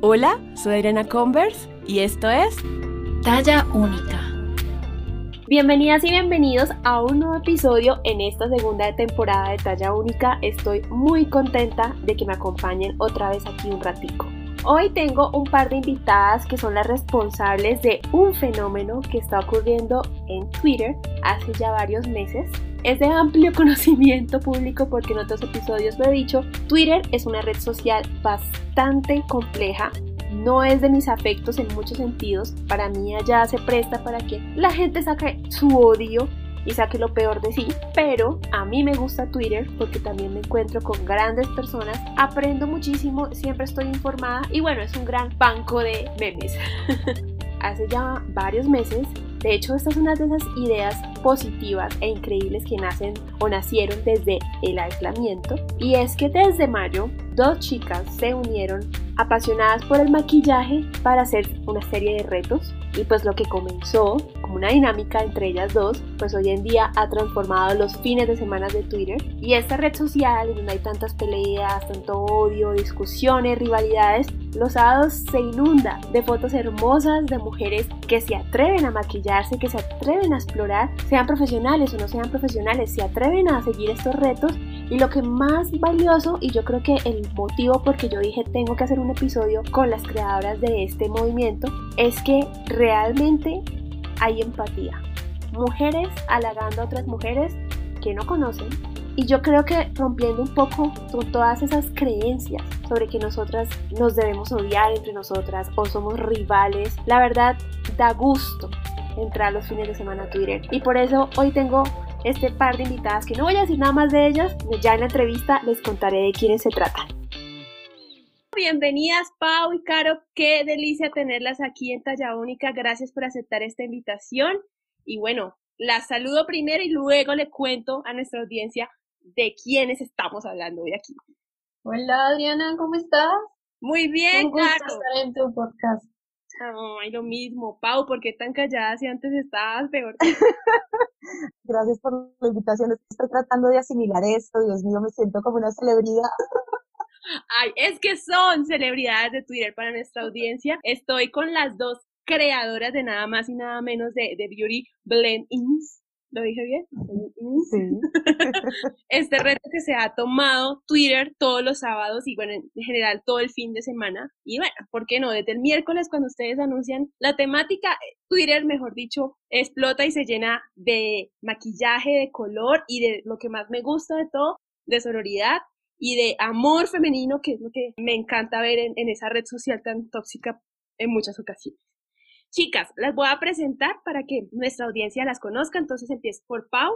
Hola, soy Irena Converse y esto es Talla Única. Bienvenidas y bienvenidos a un nuevo episodio en esta segunda temporada de Talla Única. Estoy muy contenta de que me acompañen otra vez aquí un ratico. Hoy tengo un par de invitadas que son las responsables de un fenómeno que está ocurriendo en Twitter hace ya varios meses. Es de amplio conocimiento público porque en otros episodios lo he dicho, Twitter es una red social bastante compleja no es de mis afectos en muchos sentidos. Para mí allá se presta para que la gente saque su odio y saque lo peor de sí, pero a mí me gusta Twitter porque también me encuentro con grandes personas, aprendo muchísimo, siempre estoy informada y bueno, es un gran banco de memes. Hace ya varios meses de hecho, esta es una de esas ideas positivas e increíbles que nacen o nacieron desde el aislamiento. Y es que desde mayo, dos chicas se unieron apasionadas por el maquillaje para hacer una serie de retos. Y pues lo que comenzó como una dinámica entre ellas dos, pues hoy en día ha transformado los fines de semana de Twitter. Y esta red social, donde hay tantas peleas, tanto odio, discusiones, rivalidades, los sábados se inunda de fotos hermosas de mujeres que se atreven a maquillarse, que se atreven a explorar, sean profesionales o no sean profesionales, se atreven a seguir estos retos y lo que más valioso y yo creo que el motivo porque yo dije tengo que hacer un episodio con las creadoras de este movimiento es que realmente hay empatía. Mujeres halagando a otras mujeres que no conocen, y yo creo que rompiendo un poco con todas esas creencias sobre que nosotras nos debemos odiar entre nosotras o somos rivales, la verdad da gusto entrar los fines de semana a Twitter. Y por eso hoy tengo este par de invitadas que no voy a decir nada más de ellas, ya en la entrevista les contaré de quiénes se tratan. Bienvenidas Pau y Caro, qué delicia tenerlas aquí en Talla Única, gracias por aceptar esta invitación. Y bueno, las saludo primero y luego le cuento a nuestra audiencia de quiénes estamos hablando hoy aquí. Hola Adriana, ¿cómo estás? Muy bien, Un gusto estar en tu podcast. Ay, lo mismo. Pau, ¿por qué tan callada si antes estabas peor? Gracias por la invitación. Estoy tratando de asimilar esto. Dios mío, me siento como una celebridad. Ay, es que son celebridades de Twitter para nuestra audiencia. Estoy con las dos creadoras de nada más y nada menos de, de Beauty Blend Ins. ¿Lo dije bien? Sí. este reto que se ha tomado Twitter todos los sábados y bueno, en general todo el fin de semana. Y bueno, ¿por qué no? Desde el miércoles cuando ustedes anuncian la temática, Twitter, mejor dicho, explota y se llena de maquillaje, de color y de lo que más me gusta de todo, de sororidad y de amor femenino, que es lo que me encanta ver en, esa red social tan tóxica en muchas ocasiones. Chicas, las voy a presentar para que nuestra audiencia las conozca. Entonces empiezo por Pau.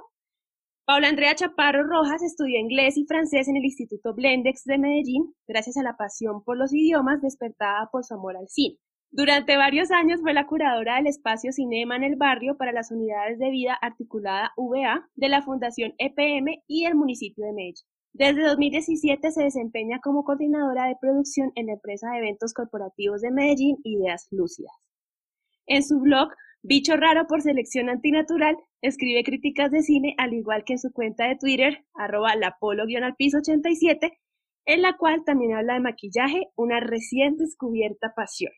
Paula Andrea Chaparro Rojas estudió inglés y francés en el Instituto Blendex de Medellín, gracias a la pasión por los idiomas despertada por su amor al cine. Durante varios años fue la curadora del espacio Cinema en el Barrio para las unidades de vida articulada VA de la Fundación EPM y el municipio de Medellín. Desde 2017 se desempeña como coordinadora de producción en la empresa de eventos corporativos de Medellín Ideas Lúcidas. En su blog Bicho Raro por Selección Antinatural, escribe críticas de cine, al igual que en su cuenta de Twitter, arroba lapolo-87, en la cual también habla de maquillaje, una recién descubierta pasión.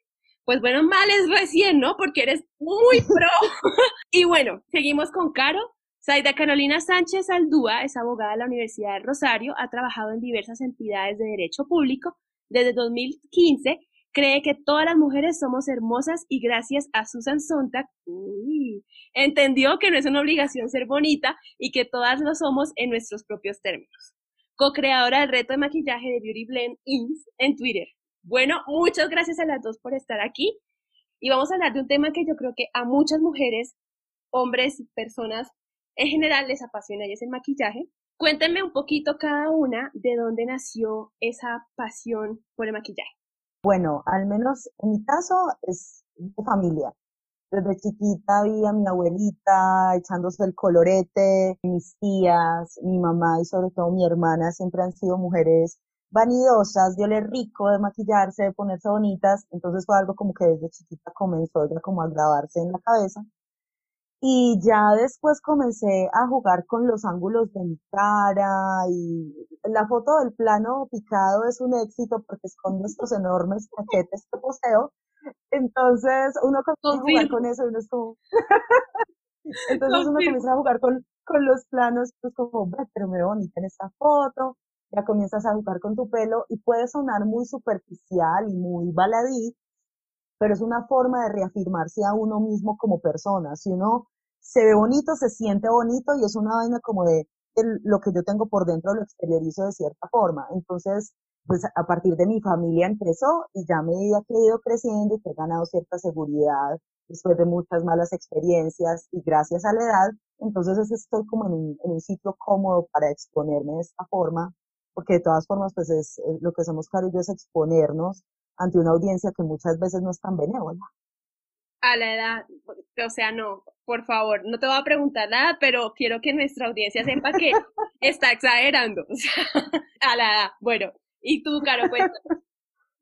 Pues bueno, mal es recién, ¿no? Porque eres muy pro. y bueno, seguimos con Caro. Zaida Carolina Sánchez Aldúa es abogada de la Universidad de Rosario, ha trabajado en diversas entidades de derecho público. Desde 2015 cree que todas las mujeres somos hermosas y gracias a Susan Sontag entendió que no es una obligación ser bonita y que todas lo somos en nuestros propios términos. Co-creadora del reto de maquillaje de Beauty Blend Ins en Twitter. Bueno, muchas gracias a las dos por estar aquí y vamos a hablar de un tema que yo creo que a muchas mujeres, hombres personas en general les apasiona y es el maquillaje. Cuéntenme un poquito cada una de dónde nació esa pasión por el maquillaje. Bueno, al menos en mi caso es de familia. Desde chiquita vi a mi abuelita echándose el colorete, mis tías, mi mamá y sobre todo mi hermana siempre han sido mujeres vanidosas, de oler rico, de maquillarse, de ponerse bonitas. Entonces fue algo como que desde chiquita comenzó ya como a grabarse en la cabeza. Y ya después comencé a jugar con los ángulos de mi cara y la foto del plano picado es un éxito porque esconde estos enormes paquetes que poseo. Entonces uno comienza a jugar con eso y uno es como... Entonces uno comienza a jugar con, con los planos, pues como, pero me veo bonita en esta foto, ya comienzas a jugar con tu pelo y puede sonar muy superficial y muy baladí, pero es una forma de reafirmarse a uno mismo como persona. Si uno se ve bonito, se siente bonito y es una vaina como de lo que yo tengo por dentro lo exteriorizo de cierta forma. Entonces, pues a partir de mi familia empezó y ya a medida que he ido creciendo y que he ganado cierta seguridad después de muchas malas experiencias y gracias a la edad, entonces estoy como en un, en un sitio cómodo para exponerme de esta forma porque de todas formas, pues es lo que hacemos, Caro y es exponernos ante una audiencia que muchas veces no es tan benévola. A la edad, o sea, no, por favor, no te voy a preguntar nada, pero quiero que nuestra audiencia sepa que está exagerando, o sea, a la edad. Bueno, ¿y tú, Caro, cuéntanos?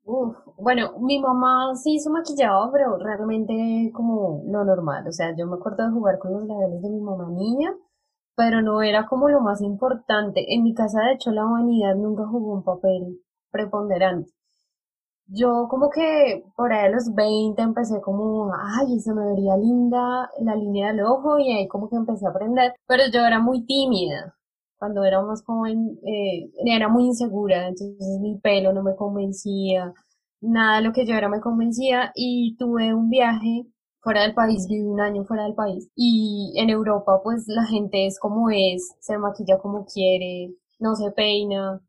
Uf, bueno, mi mamá sí hizo maquillado, pero realmente como lo normal. O sea, yo me acuerdo de jugar con los labiales de mi mamá niña pero no era como lo más importante. En mi casa, de hecho, la vanidad nunca jugó un papel preponderante. Yo como que por ahí a los 20 empecé como, ay, se me vería linda la línea del ojo y ahí como que empecé a aprender, pero yo era muy tímida. Cuando era más joven, eh, era muy insegura, entonces mi pelo no me convencía, nada de lo que yo era me convencía y tuve un viaje fuera del país, viví un año fuera del país. Y en Europa, pues la gente es como es, se maquilla como quiere, no se peina.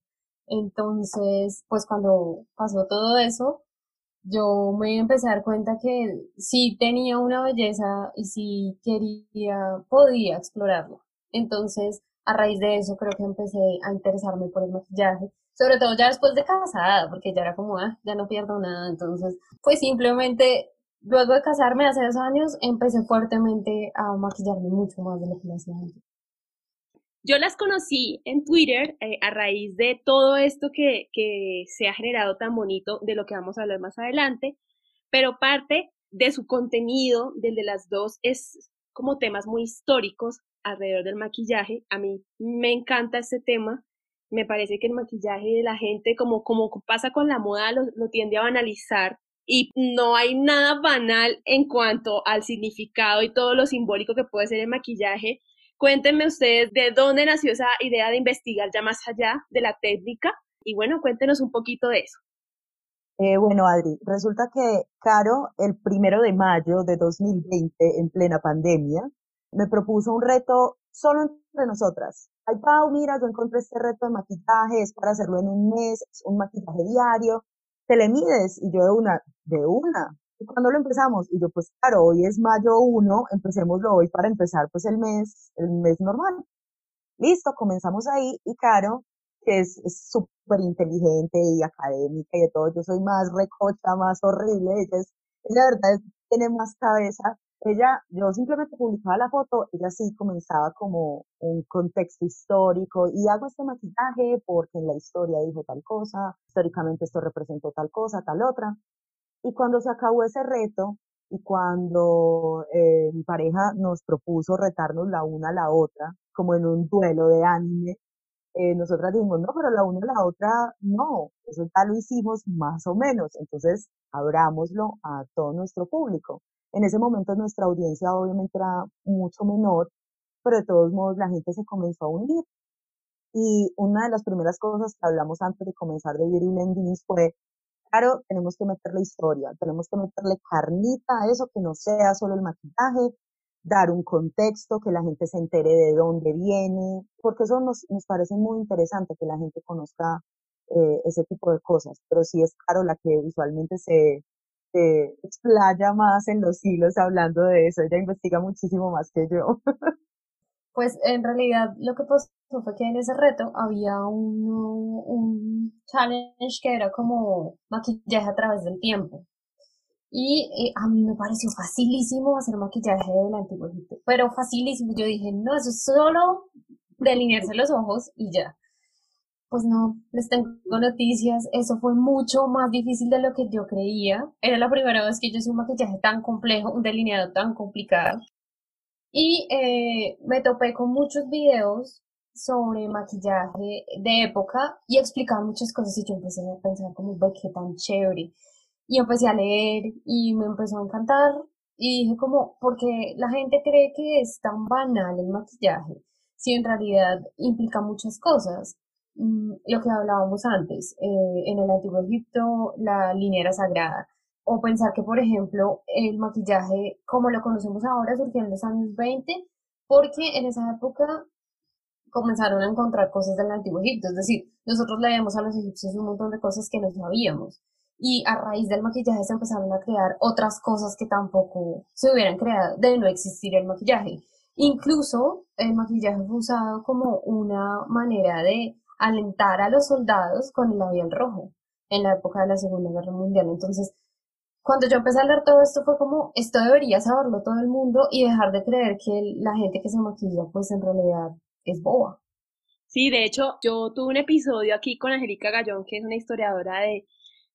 Entonces, pues cuando pasó todo eso, yo me empecé a dar cuenta que sí tenía una belleza y sí quería, podía explorarlo. Entonces, a raíz de eso creo que empecé a interesarme por el maquillaje, sobre todo ya después de casada, porque ya era como, ah, ya no pierdo nada. Entonces, pues simplemente Luego de casarme hace dos años, empecé fuertemente a maquillarme mucho más de lo que lo hacía antes. Yo las conocí en Twitter eh, a raíz de todo esto que, que se ha generado tan bonito, de lo que vamos a hablar más adelante, pero parte de su contenido, del de las dos, es como temas muy históricos alrededor del maquillaje. A mí me encanta este tema. Me parece que el maquillaje de la gente, como, como pasa con la moda, lo, lo tiende a banalizar y no hay nada banal en cuanto al significado y todo lo simbólico que puede ser el maquillaje. Cuéntenme ustedes de dónde nació esa idea de investigar ya más allá de la técnica y bueno, cuéntenos un poquito de eso. Eh, bueno, Adri, resulta que Caro, el primero de mayo de 2020, en plena pandemia, me propuso un reto solo entre nosotras. Ay, Pau, mira, yo encontré este reto de maquillaje, es para hacerlo en un mes, es un maquillaje diario, te le mides y yo de una, de una. ¿Y cuando lo empezamos? Y yo, pues claro, hoy es mayo 1, empecémoslo hoy para empezar pues el mes, el mes normal. Listo, comenzamos ahí y Caro, que es súper inteligente y académica y de todo, yo soy más recocha, más horrible, ella es, de verdad tiene más cabeza, ella, yo simplemente publicaba la foto, ella sí comenzaba como un contexto histórico y hago este maquillaje porque en la historia dijo tal cosa, históricamente esto representó tal cosa, tal otra. Y cuando se acabó ese reto y cuando eh, mi pareja nos propuso retarnos la una a la otra, como en un duelo de anime, eh, nosotras dijimos, no, pero la una a la otra no, eso ya lo hicimos más o menos, entonces abrámoslo a todo nuestro público. En ese momento nuestra audiencia obviamente era mucho menor, pero de todos modos la gente se comenzó a unir. Y una de las primeras cosas que hablamos antes de comenzar de Beauty Lendings fue, claro, tenemos que meterle historia, tenemos que meterle carnita a eso, que no sea solo el maquillaje, dar un contexto, que la gente se entere de dónde viene, porque eso nos, nos parece muy interesante que la gente conozca eh, ese tipo de cosas. Pero sí es claro la que usualmente se, se explaya más en los hilos hablando de eso. Ella investiga muchísimo más que yo. Pues en realidad lo que pasó fue que en ese reto había un, un challenge que era como maquillaje a través del tiempo. Y eh, a mí me pareció facilísimo hacer maquillaje del antiguo pero facilísimo. Yo dije, no, eso es solo delinearse los ojos y ya pues no, les tengo noticias. Eso fue mucho más difícil de lo que yo creía. Era la primera vez que yo hice un maquillaje tan complejo, un delineado tan complicado. Y eh, me topé con muchos videos sobre maquillaje de época y explicaban muchas cosas y yo empecé a pensar como, ve, qué tan chévere. Y empecé a leer y me empezó a encantar y dije como, porque la gente cree que es tan banal el maquillaje, si en realidad implica muchas cosas. Mm, lo que hablábamos antes, eh, en el antiguo Egipto la línea sagrada. O pensar que, por ejemplo, el maquillaje como lo conocemos ahora surgió en los años 20, porque en esa época comenzaron a encontrar cosas del antiguo Egipto. Es decir, nosotros leemos a los egipcios un montón de cosas que no sabíamos. Y a raíz del maquillaje se empezaron a crear otras cosas que tampoco se hubieran creado de no existir el maquillaje. Incluso el maquillaje fue usado como una manera de alentar a los soldados con el labial rojo en la época de la Segunda Guerra Mundial. Entonces, cuando yo empecé a leer todo esto fue como, esto debería saberlo todo el mundo y dejar de creer que la gente que se maquilla pues en realidad es boba. Sí, de hecho, yo tuve un episodio aquí con Angélica Gallón, que es una historiadora de,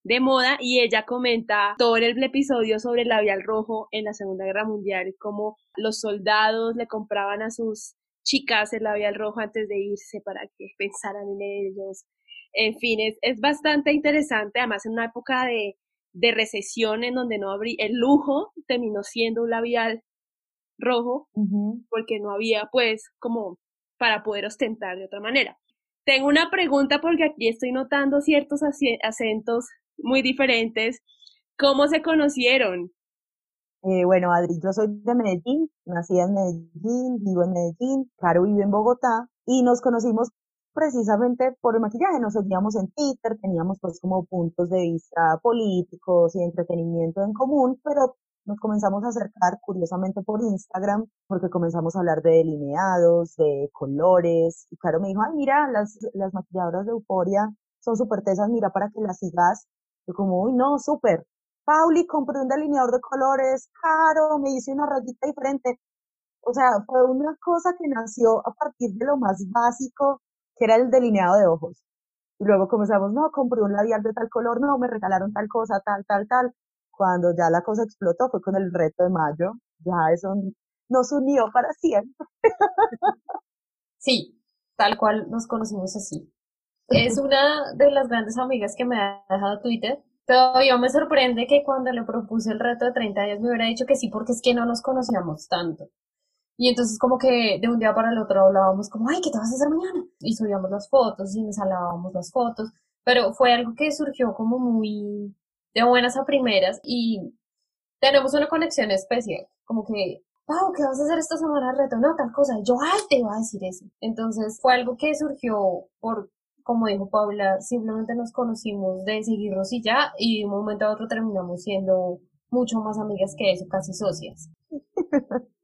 de moda, y ella comenta todo el episodio sobre el labial rojo en la Segunda Guerra Mundial, cómo los soldados le compraban a sus chicas el labial rojo antes de irse para que pensaran en ellos. En fin, es, es bastante interesante, además en una época de, de recesión en donde no habría, el lujo terminó siendo un labial rojo, porque no había pues como para poder ostentar de otra manera. Tengo una pregunta porque aquí estoy notando ciertos acentos muy diferentes. ¿Cómo se conocieron? Eh, bueno, Adri, yo soy de Medellín, nací en Medellín, vivo en Medellín, Caro vive en Bogotá y nos conocimos precisamente por el maquillaje, nos seguíamos en Twitter, teníamos pues como puntos de vista políticos y entretenimiento en común, pero nos comenzamos a acercar curiosamente por Instagram porque comenzamos a hablar de delineados, de colores y Caro me dijo, ay mira, las, las maquilladoras de Euforia son súper tesas, mira para que las sigas. Yo como, uy no, súper, Pauli, compré un delineador de colores caro, me hice una rayita diferente. O sea, fue una cosa que nació a partir de lo más básico, que era el delineado de ojos. Y luego comenzamos, no, compré un labial de tal color, no, me regalaron tal cosa, tal, tal, tal. Cuando ya la cosa explotó fue con el reto de mayo. Ya eso nos unió para siempre. Sí, tal cual nos conocimos así. Es una de las grandes amigas que me ha dejado Twitter Todavía me sorprende que cuando le propuse el reto de 30 días me hubiera dicho que sí, porque es que no nos conocíamos tanto. Y entonces como que de un día para el otro hablábamos como, ay, ¿qué te vas a hacer mañana? Y subíamos las fotos y nos hablábamos las fotos. Pero fue algo que surgió como muy de buenas a primeras y tenemos una conexión especial. Como que, wow, ¿qué vas a hacer esta semana reto? No, tal cosa. Yo, ay, te iba a decir eso. Entonces fue algo que surgió por como dijo Paula, simplemente nos conocimos de seguirnos y ya, y de un momento a otro terminamos siendo mucho más amigas que eso, casi socias.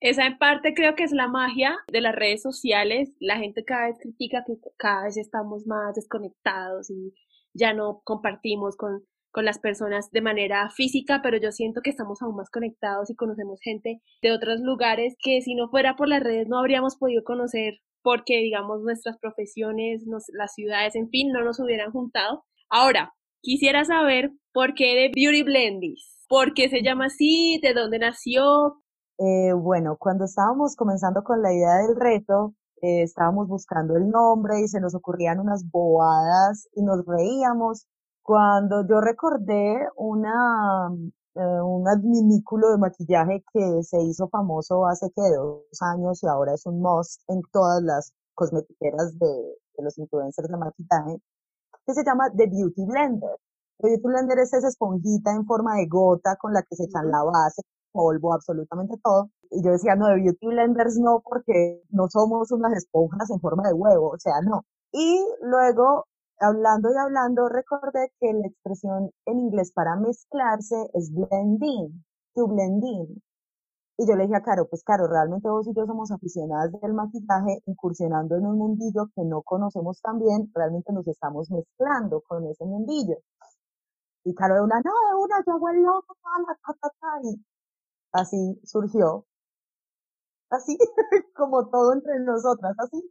Esa en parte creo que es la magia de las redes sociales. La gente cada vez critica que cada vez estamos más desconectados y ya no compartimos con, con las personas de manera física, pero yo siento que estamos aún más conectados y conocemos gente de otros lugares que si no fuera por las redes no habríamos podido conocer porque, digamos, nuestras profesiones, las ciudades, en fin, no nos hubieran juntado. Ahora, quisiera saber por qué de Beauty Blendies, por qué se llama así, de dónde nació. Eh, bueno, cuando estábamos comenzando con la idea del reto, eh, estábamos buscando el nombre y se nos ocurrían unas bobadas y nos reíamos. Cuando yo recordé una, eh, un adminículo de maquillaje que se hizo famoso hace que dos años y ahora es un must en todas las cosmetiqueras de, de los influencers de maquillaje, que se llama The Beauty Blender. The Beauty Blender es esa esponjita en forma de gota con la que se echan la base, polvo, absolutamente todo. Y yo decía, no, de Beauty Blenders no, porque no somos unas esponjas en forma de huevo, o sea, no. Y luego hablando y hablando, recordé que la expresión en inglés para mezclarse es blending, to blending. Y yo le dije a Caro, pues Caro, realmente vos y yo somos aficionadas del maquillaje, incursionando en un mundillo que no conocemos tan bien, realmente nos estamos mezclando con ese mundillo. Y Caro de una, no, de una, yo hago el loco, ta, ta, ta, así surgió. Así, como todo entre nosotras, así.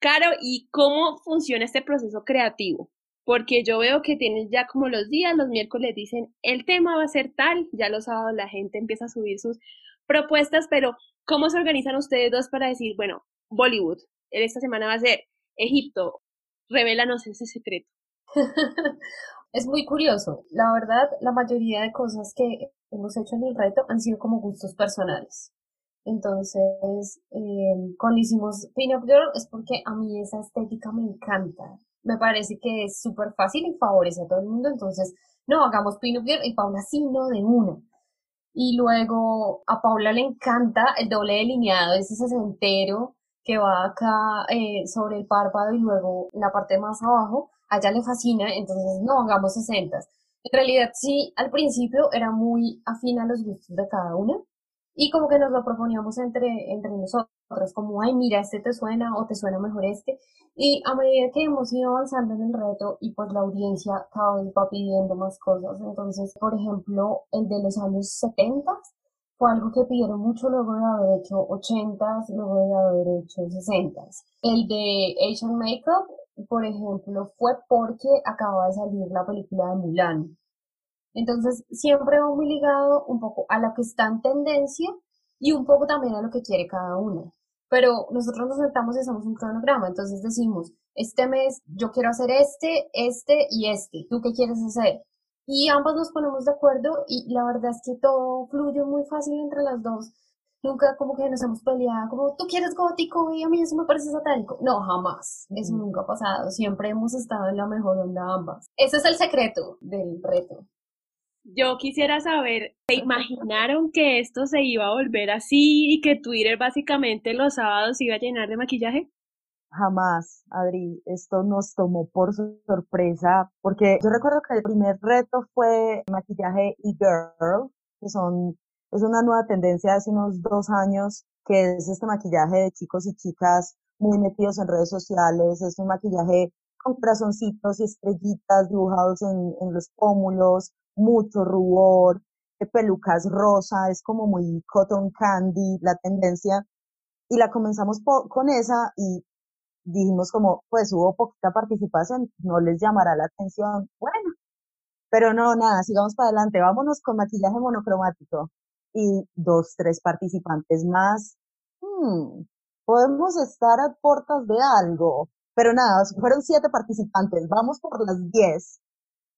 Caro, ¿y cómo funciona este proceso creativo? Porque yo veo que tienes ya como los días, los miércoles dicen, el tema va a ser tal, ya los sábados la gente empieza a subir sus propuestas, pero ¿cómo se organizan ustedes dos para decir, bueno, Bollywood, esta semana va a ser Egipto, revélanos ese secreto? es muy curioso. La verdad, la mayoría de cosas que hemos hecho en el reto han sido como gustos personales. Entonces, eh, cuando hicimos Pin Up Girl es porque a mí esa estética me encanta. Me parece que es súper fácil y favorece a todo el mundo. Entonces, no, hagamos Pin Up Girl y Paula sí, no, de una. Y luego a Paula le encanta el doble delineado, ese sesentero que va acá eh, sobre el párpado y luego la parte más abajo. A ella le fascina, entonces no, hagamos sesentas. En realidad sí, al principio era muy afín a los gustos de cada una y como que nos lo proponíamos entre, entre nosotros, como, ay, mira, este te suena o te suena mejor este. Y a medida que hemos ido avanzando en el reto y pues la audiencia cada vez va pidiendo más cosas, entonces, por ejemplo, el de los años 70 fue algo que pidieron mucho luego de haber hecho 80 luego de haber hecho 60 El de Asian Makeup, por ejemplo, fue porque acababa de salir la película de Mulan. Entonces, siempre va muy ligado un poco a lo que está en tendencia y un poco también a lo que quiere cada uno. Pero nosotros nos sentamos y hacemos un cronograma, entonces decimos, este mes yo quiero hacer este, este y este, ¿tú qué quieres hacer? Y ambos nos ponemos de acuerdo y la verdad es que todo fluye muy fácil entre las dos. Nunca como que nos hemos peleado, como tú quieres gótico y a mí eso me parece satánico. No, jamás. Eso nunca ha pasado. Siempre hemos estado en la mejor onda ambas. Ese es el secreto del reto. Yo quisiera saber, ¿se imaginaron que esto se iba a volver así y que Twitter básicamente los sábados iba a llenar de maquillaje? Jamás, Adri, esto nos tomó por sorpresa, porque yo recuerdo que el primer reto fue maquillaje e-girl, que son, es una nueva tendencia de hace unos dos años, que es este maquillaje de chicos y chicas muy metidos en redes sociales, es un maquillaje con corazoncitos y estrellitas dibujados en, en los pómulos, mucho rubor, pelucas rosa, es como muy cotton candy la tendencia. Y la comenzamos con esa y dijimos como, pues hubo poquita participación, no les llamará la atención. Bueno, pero no, nada, sigamos para adelante, vámonos con maquillaje monocromático. Y dos, tres participantes más. Hmm, podemos estar a puertas de algo. Pero nada, fueron siete participantes, vamos por las diez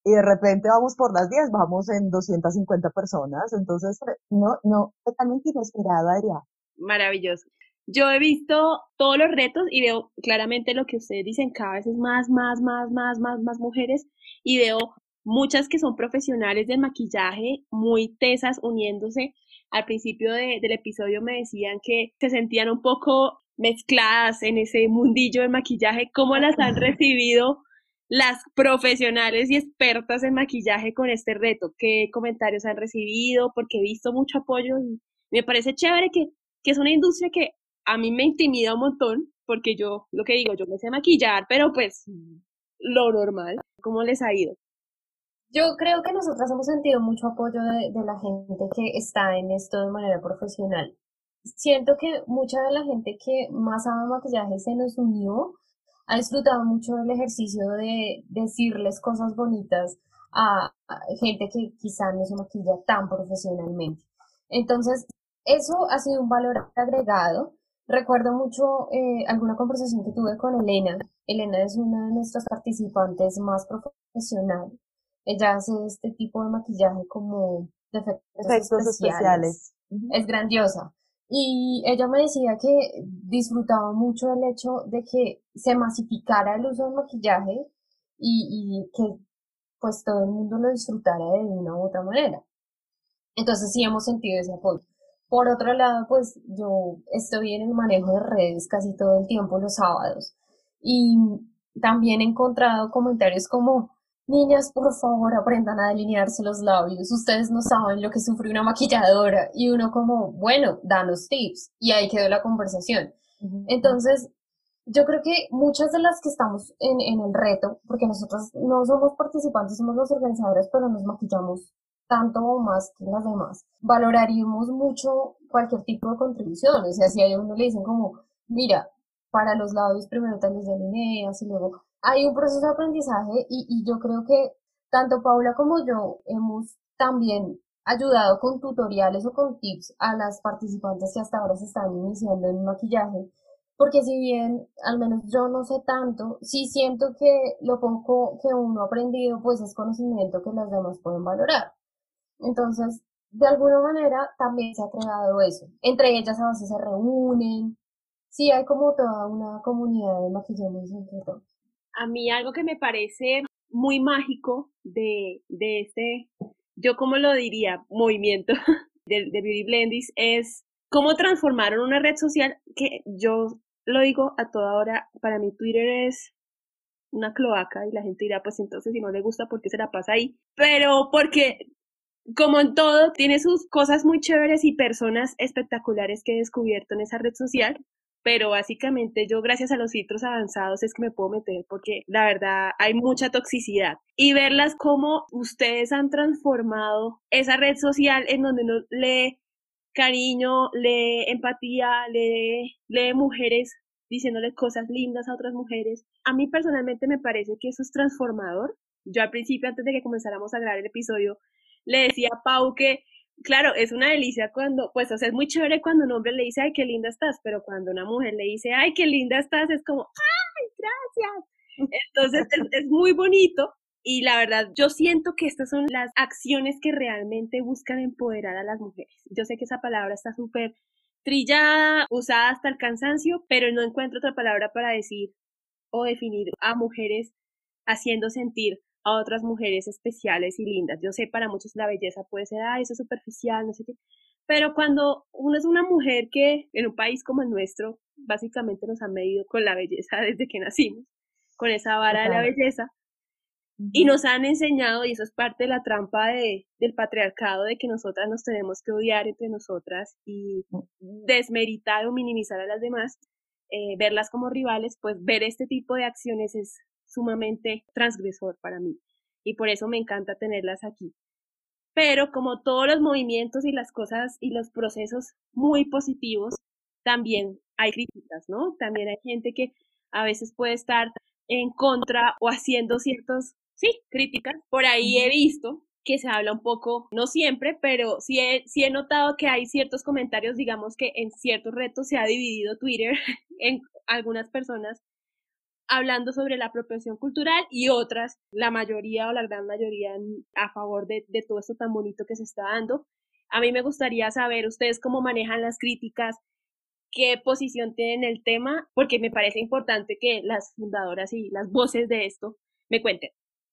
y de repente vamos por las 10, vamos en 250 personas, entonces no, no, totalmente inesperada, Adrián. Maravilloso. Yo he visto todos los retos y veo claramente lo que ustedes dicen, cada vez es más, más, más, más, más, más mujeres y veo muchas que son profesionales del maquillaje, muy tesas, uniéndose. Al principio del episodio me decían que se sentían un poco mezcladas en ese mundillo del maquillaje. ¿Cómo las han recibido las profesionales y expertas en maquillaje con este reto? ¿Qué comentarios han recibido? Porque he visto mucho apoyo y me parece chévere que, que es una industria que a mí me intimida un montón, porque yo, lo que digo, yo me sé maquillar, pero pues lo normal. ¿Cómo les ha ido? Yo creo que nosotras hemos sentido mucho apoyo de, la gente que está en esto de manera profesional. Siento que mucha de la gente que más sabe maquillaje se nos unió ha disfrutado mucho del ejercicio de decirles cosas bonitas a, gente que quizá no se maquilla tan profesionalmente. Entonces, eso ha sido un valor agregado. Recuerdo mucho eh, alguna conversación que tuve con Elena. Elena es una de nuestras participantes más profesional. Ella hace este tipo de maquillaje como de efectos, especiales. Es grandiosa. Y ella me decía que disfrutaba mucho el hecho de que se masificara el uso del maquillaje y, que pues todo el mundo lo disfrutara de una u otra manera. Entonces sí hemos sentido ese apoyo. Por otro lado, pues yo estoy en el manejo de redes casi todo el tiempo los sábados y también he encontrado comentarios como, Niñas, por favor, aprendan a delinearse los labios. Ustedes no saben lo que sufre una maquilladora. Y uno como, bueno, danos tips. Y ahí quedó la conversación. Entonces, yo creo que muchas de las que estamos en, en el reto, porque nosotros no somos participantes, somos los organizadores, pero nos maquillamos tanto o más que las demás, valoraríamos mucho cualquier tipo de contribución. O sea, si a uno le dicen como, mira, para los labios primero te los delineas y luego hay un proceso de aprendizaje y, yo creo que tanto Paula como yo hemos también ayudado con tutoriales o con tips a las participantes que hasta ahora se están iniciando en maquillaje, porque si bien al menos yo no sé tanto, sí siento que lo poco que uno ha aprendido pues es conocimiento que las demás pueden valorar. Entonces, de alguna manera también se ha creado eso. Entre ellas a veces se reúnen. Sí, hay como toda una comunidad de maquillajes entre todos. A mí algo que me parece muy mágico de, de este, yo como lo diría, movimiento de, de Beauty Blendis es cómo transformaron una red social que yo lo digo a toda hora, para mí Twitter es una cloaca y la gente dirá, pues entonces si no le gusta, ¿por qué se la pasa ahí? Pero porque como en todo, tiene sus cosas muy chéveres y personas espectaculares que he descubierto en esa red social, pero básicamente yo gracias a los filtros avanzados es que me puedo meter porque la verdad hay mucha toxicidad y verlas como ustedes han transformado esa red social en donde uno lee cariño, lee empatía, lee, mujeres diciéndole cosas lindas a otras mujeres. A mí personalmente me parece que eso es transformador. Yo al principio, antes de que comenzáramos a grabar el episodio, le decía a Pau que, claro, es una delicia cuando, pues, o sea, es muy chévere cuando un hombre le dice, ay, qué linda estás, pero cuando una mujer le dice, ay, qué linda estás, es como, ay, gracias. Entonces, es, muy bonito. Y la verdad, yo siento que estas son las acciones que realmente buscan empoderar a las mujeres. Yo sé que esa palabra está súper trillada, usada hasta el cansancio, pero no encuentro otra palabra para decir o definir a mujeres haciendo sentir a otras mujeres especiales y lindas. Yo sé, para muchos la belleza puede ser, ay, eso es superficial, no sé qué. Pero cuando uno es una mujer que en un país como el nuestro, básicamente nos ha medido con la belleza desde que nacimos, con esa vara de la belleza, y nos han enseñado, y eso es parte de la trampa de, del patriarcado, de que nosotras nos tenemos que odiar entre nosotras y desmeritar o minimizar a las demás, eh, verlas como rivales, pues ver este tipo de acciones es sumamente transgresor para mí y por eso me encanta tenerlas aquí. Pero como todos los movimientos y las cosas y los procesos muy positivos, también hay críticas, ¿no? También hay gente que a veces puede estar en contra o haciendo ciertos, sí, críticas. Por ahí he visto que se habla un poco, no siempre, pero sí he, sí he notado que hay ciertos comentarios, digamos que en ciertos retos se ha dividido Twitter en algunas personas hablando sobre la apropiación cultural y otras, la mayoría o la gran mayoría a favor de, de todo esto tan bonito que se está dando. A mí me gustaría saber ustedes cómo manejan las críticas, qué posición tienen el tema, porque me parece importante que las fundadoras y las voces de esto me cuenten.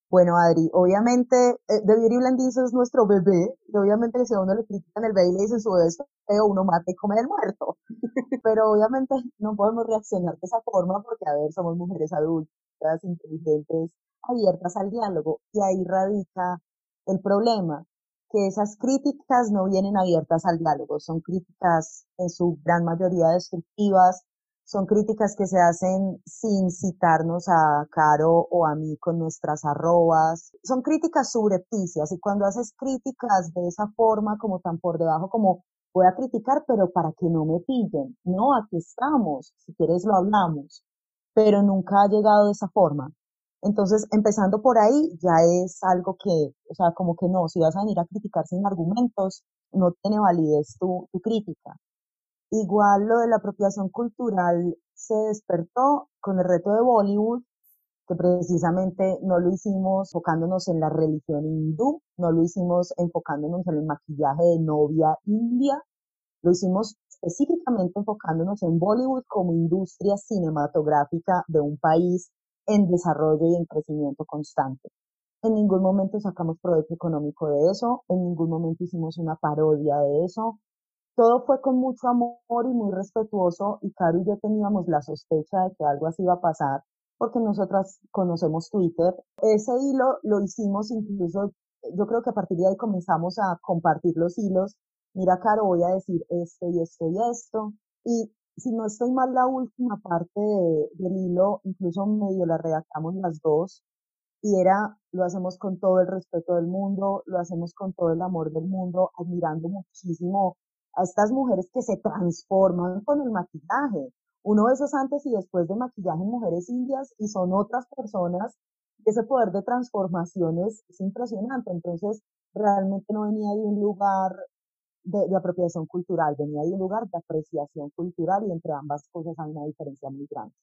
Bueno, Adri, obviamente, eh, The Beauty Blandinzo es nuestro bebé, y obviamente si a uno le critican el bebé y le dicen su esto, uno mata y come el muerto. Pero obviamente no podemos reaccionar de esa forma porque, a ver, somos mujeres adultas, inteligentes, abiertas al diálogo, y ahí radica el problema, que esas críticas no vienen abiertas al diálogo, son críticas en su gran mayoría destructivas, son críticas que se hacen sin citarnos a Caro o a mí con nuestras arrobas. Son críticas subrepticias y cuando haces críticas de esa forma, como tan por debajo, como voy a criticar, pero para que no me pillen. No, aquí estamos. Si quieres lo hablamos. Pero nunca ha llegado de esa forma. Entonces, empezando por ahí, ya es algo que, o sea, como que no, si vas a venir a criticar sin argumentos, no tiene validez tu, tu crítica. Igual lo de la apropiación cultural se despertó con el reto de Bollywood, que precisamente no lo hicimos enfocándonos en la religión hindú, no lo hicimos enfocándonos en el maquillaje de novia india, lo hicimos específicamente enfocándonos en Bollywood como industria cinematográfica de un país en desarrollo y en crecimiento constante. En ningún momento sacamos provecho económico de eso, en ningún momento hicimos una parodia de eso, todo fue con mucho amor y muy respetuoso y Caro y yo teníamos la sospecha de que algo así iba a pasar porque nosotras conocemos Twitter. Ese hilo lo hicimos incluso, yo creo que a partir de ahí comenzamos a compartir los hilos. Mira, Caro, voy a decir esto y esto y esto. Y si no estoy mal, la última parte del hilo, incluso medio la redactamos las dos, y era, lo hacemos con todo el respeto del mundo, lo hacemos con todo el amor del mundo, admirando muchísimo a estas mujeres que se transforman con el maquillaje. Uno de esos antes y después de maquillaje en mujeres indias y son otras personas. Ese poder de transformaciones es impresionante. Entonces, realmente no venía de un lugar de, de, apropiación cultural, venía de un lugar de apreciación cultural y entre ambas cosas hay una diferencia muy grande.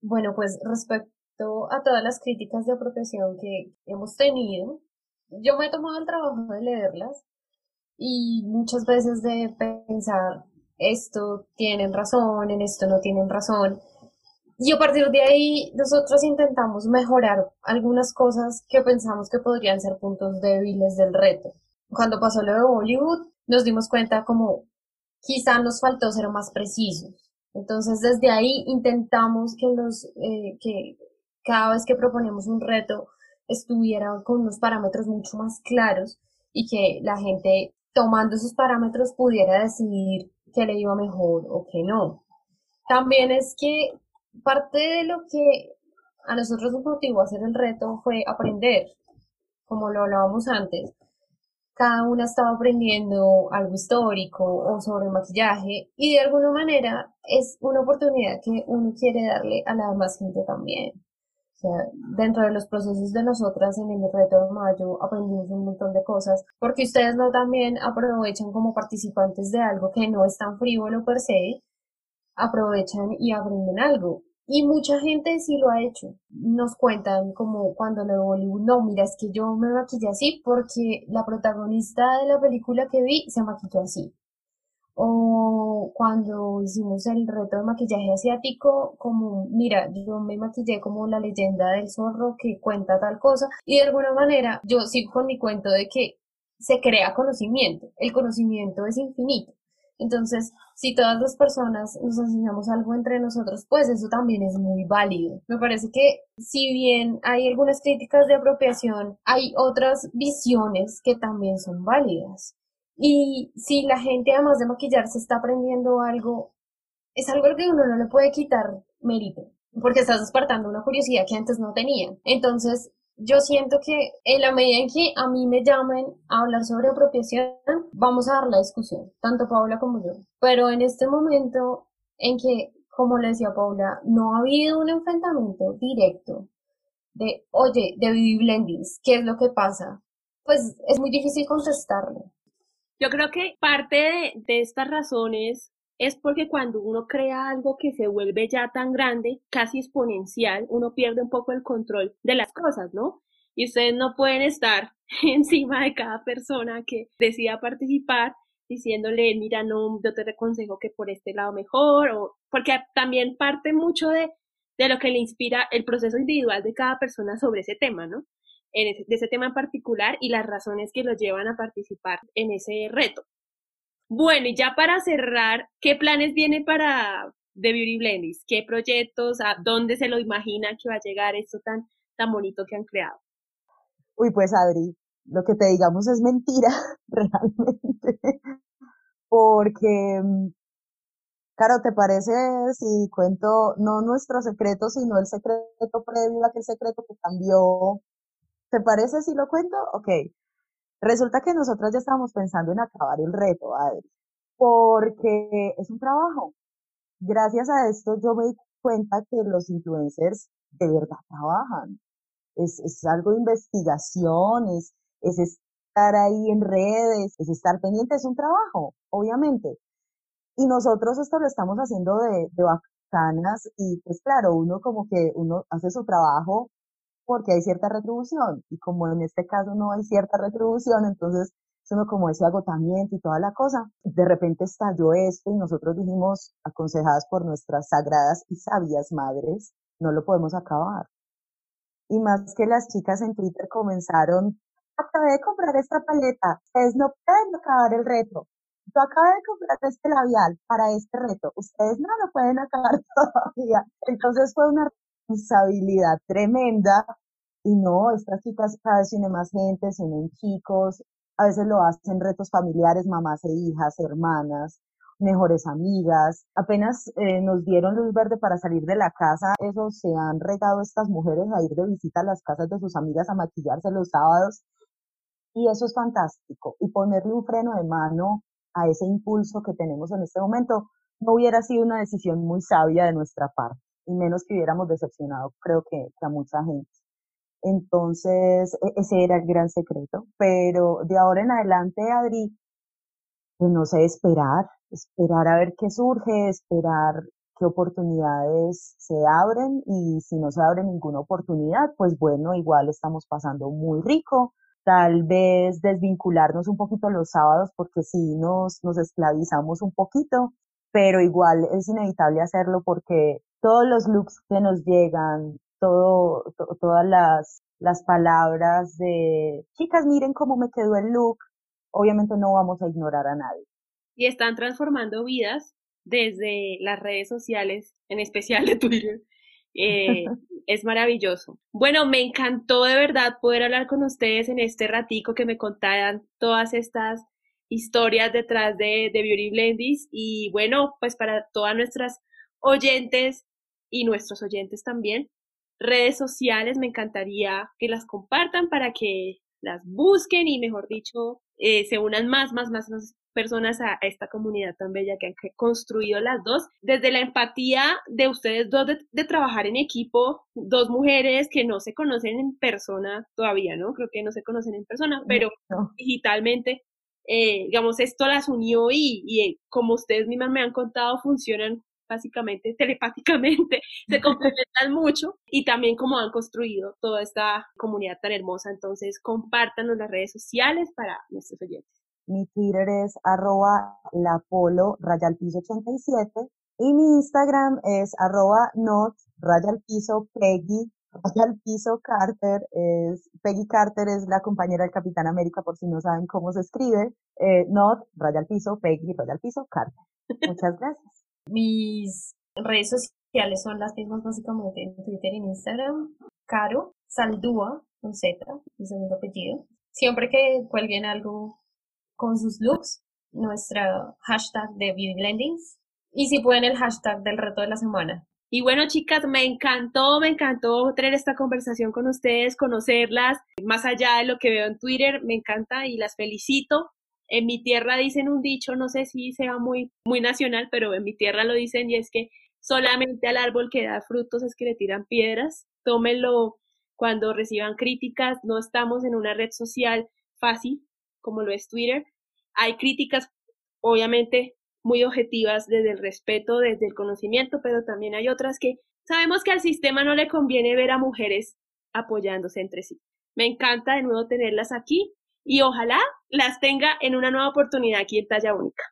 Bueno, pues respecto a todas las críticas de apropiación que hemos tenido, yo me he tomado el trabajo de leerlas y muchas veces de pensar esto tienen razón, en esto no tienen razón. Y a partir de ahí nosotros intentamos mejorar algunas cosas que pensamos que podrían ser puntos débiles del reto. Cuando pasó lo de Bollywood, nos dimos cuenta como quizá nos faltó ser más precisos. Entonces desde ahí intentamos que los eh, que cada vez que proponemos un reto estuviera con unos parámetros mucho más claros y que la gente tomando esos parámetros pudiera decidir qué le iba mejor o qué no. También es que parte de lo que a nosotros nos motivó a hacer el reto fue aprender, como lo hablábamos antes. Cada una estaba aprendiendo algo histórico o sobre maquillaje y de alguna manera es una oportunidad que uno quiere darle a la demás gente también. O sea, dentro de los procesos de nosotras en el reto de mayo aprendimos un montón de cosas, porque ustedes no también aprovechan como participantes de algo que no es tan frívolo per se, aprovechan y aprenden algo. Y mucha gente sí lo ha hecho. Nos cuentan como cuando le Bollywood, no, mira, es que yo me maquillé así porque la protagonista de la película que vi se maquilló así o cuando hicimos el reto de maquillaje asiático, como, mira, yo me maquillé como la leyenda del zorro que cuenta tal cosa, y de alguna manera yo sigo con mi cuento de que se crea conocimiento, el conocimiento es infinito. Entonces, si todas las personas nos enseñamos algo entre nosotros, pues eso también es muy válido. Me parece que si bien hay algunas críticas de apropiación, hay otras visiones que también son válidas. Y si la gente además de maquillarse está aprendiendo algo, es algo que uno no le puede quitar mérito, porque estás despertando una curiosidad que antes no tenía. Entonces, yo siento que en la medida en que a mí me llamen a hablar sobre apropiación, vamos a dar la discusión, tanto Paula como yo. Pero en este momento en que, como le decía Paula, no ha habido un enfrentamiento directo de, oye, de beauty blendings, ¿qué es lo que pasa? Pues es muy difícil contestarlo. Yo creo que parte de, estas razones es porque cuando uno crea algo que se vuelve ya tan grande, casi exponencial, uno pierde un poco el control de las cosas, ¿no? Y ustedes no pueden estar encima de cada persona que decida participar diciéndole, mira, no, yo te aconsejo que por este lado mejor, o porque también parte mucho de, de lo que le inspira el proceso individual de cada persona sobre ese tema, ¿no? De ese tema en particular y las razones que los llevan a participar en ese reto. Bueno, y ya para cerrar, ¿qué planes vienen para The Beauty Blendies? ¿Qué proyectos? ¿A dónde se lo imagina que va a llegar esto tan, tan bonito que han creado? Uy, pues Adri, lo que te digamos es mentira, realmente. Porque, mm, claro, ¿te parece si cuento no nuestro secreto, sino el secreto previo a aquel secreto que cambió ¿Te parece si lo cuento? Ok. Resulta que nosotros ya estábamos pensando en acabar el reto, Adri, porque es un trabajo. Gracias a esto yo me di cuenta que los influencers de verdad trabajan. Es, es algo de investigación, es, es estar ahí en redes, es estar pendiente, es un trabajo, obviamente. Y nosotros esto lo estamos haciendo de, de bacanas y pues claro, uno como que uno hace su trabajo porque hay cierta retribución y como en este caso no hay cierta retribución, entonces es uno como ese agotamiento y toda la cosa. De repente estalló esto y nosotros dijimos, aconsejadas por nuestras sagradas y sabias madres, no lo podemos acabar. Y más que las chicas en Twitter comenzaron, acabé de comprar esta paleta, ustedes no pueden acabar el reto. Yo acabé de comprar este labial para este reto, ustedes no lo pueden acabar todavía. Entonces fue una responsabilidad tremenda y no, estas chicas cada vez tienen más gente, tienen chicos, a veces lo hacen retos familiares, mamás e hijas, hermanas, mejores amigas. Apenas eh, nos dieron luz verde para salir de la casa, eso se han regado estas mujeres a ir de visita a las casas de sus amigas a maquillarse los sábados y eso es fantástico. Y ponerle un freno de mano a ese impulso que tenemos en este momento no hubiera sido una decisión muy sabia de nuestra parte y menos que hubiéramos decepcionado, creo que, a mucha gente. Entonces, e-, ese era el gran secreto. Pero de ahora en adelante, Adri, pues no sé, esperar, esperar a ver qué surge, esperar qué oportunidades se abren y si no se abre ninguna oportunidad, pues bueno, igual estamos pasando muy rico. Tal vez desvincularnos un poquito los sábados porque sí nos, nos esclavizamos un poquito, pero igual es inevitable hacerlo porque todos los looks que nos llegan, todo, todas las, las palabras de chicas, miren cómo me quedó el look, obviamente no vamos a ignorar a nadie. Y están transformando vidas desde las redes sociales, en especial de Twitter. Eh, es maravilloso. Bueno, me encantó de verdad poder hablar con ustedes en este ratico que me contaran todas estas historias detrás de, de Beauty Blendies y bueno, pues para todas nuestras oyentes y nuestros oyentes también, redes sociales, me encantaría que las compartan para que las busquen y mejor dicho, eh, se unan más, más, más, personas a, esta comunidad tan bella que han construido las dos, desde la empatía de ustedes dos de, trabajar en equipo, dos mujeres que no se conocen en persona todavía, ¿no? Creo que no se conocen en persona, pero digitalmente, eh, digamos, esto las unió y, y eh, como ustedes mismas me han contado, funcionan básicamente telepáticamente, se complementan mucho y también como han construido toda esta comunidad tan hermosa. Entonces, compártanos las redes sociales para nuestros oyentes. Mi Twitter es arroba lapolo rayalpiso 87 y mi Instagram es arroba not rayalpiso peggy rayalpiso carter. Es, Peggy Carter es la compañera del Capitán América por si no saben cómo se escribe. Eh, not rayalpiso peggy rayalpiso carter. Muchas gracias. Mis redes sociales son las mismas básicamente en Twitter y Instagram. Caro Saldúa con Z, mi segundo apellido. Siempre que cuelguen algo con sus looks, nuestra hashtag de Beauty Blendings y si pueden el hashtag del reto de la semana. Y bueno, chicas, me encantó, me encantó tener esta conversación con ustedes, conocerlas, más allá de lo que veo en Twitter, me encanta y las felicito. En mi tierra dicen un dicho, no sé si sea muy, muy nacional, pero en mi tierra lo dicen y es que solamente al árbol que da frutos es que le tiran piedras. Tómenlo cuando reciban críticas, no estamos en una red social fácil, como lo es Twitter. Hay críticas, obviamente, muy objetivas desde el respeto, desde el conocimiento, pero también hay otras que sabemos que al sistema no le conviene ver a mujeres apoyándose entre sí. Me encanta de nuevo tenerlas aquí y ojalá las tenga en una nueva oportunidad aquí en Talla Única.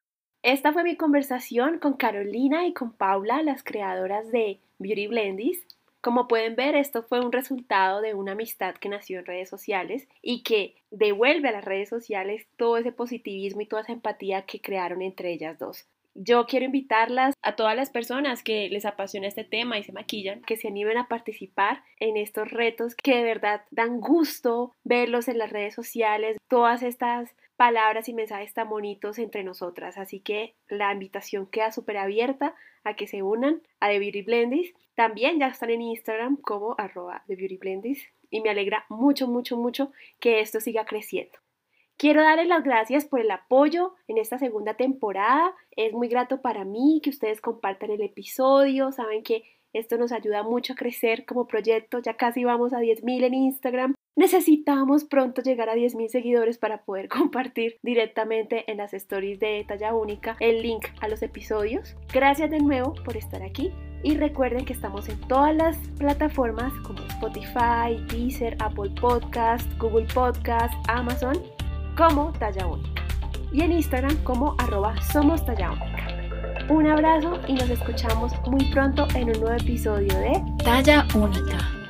Esta fue mi conversación con Carolina y con Paula, las creadoras de Beauty Blendies. Como pueden ver, esto fue un resultado de una amistad que nació en redes sociales y que devuelve a las redes sociales todo ese positivismo y toda esa empatía que crearon entre ellas dos. Yo quiero invitarlas a todas las personas que les apasiona este tema y se maquillan, que se animen a participar en estos retos que de verdad dan gusto verlos en las redes sociales, todas estas palabras y mensajes tan bonitos entre nosotras. Así que la invitación queda súper abierta a que se unan a The Beauty Blendies. También ya están en Instagram como arroba The Beauty Blendies y me alegra mucho, mucho, mucho que esto siga creciendo. Quiero darles las gracias por el apoyo en esta segunda temporada. Es muy grato para mí que ustedes compartan el episodio. Saben que esto nos ayuda mucho a crecer como proyecto. Ya casi vamos a 10.000 en Instagram necesitamos pronto llegar a 10.000 seguidores para poder compartir directamente en las stories de Talla Única el link a los episodios. Gracias de nuevo por estar aquí y recuerden que estamos en todas las plataformas como Spotify, Deezer, Apple Podcast, Google Podcast, Amazon como Talla Única y en Instagram como arroba somos Talla Única. Un abrazo y nos escuchamos muy pronto en un nuevo episodio de Talla Única.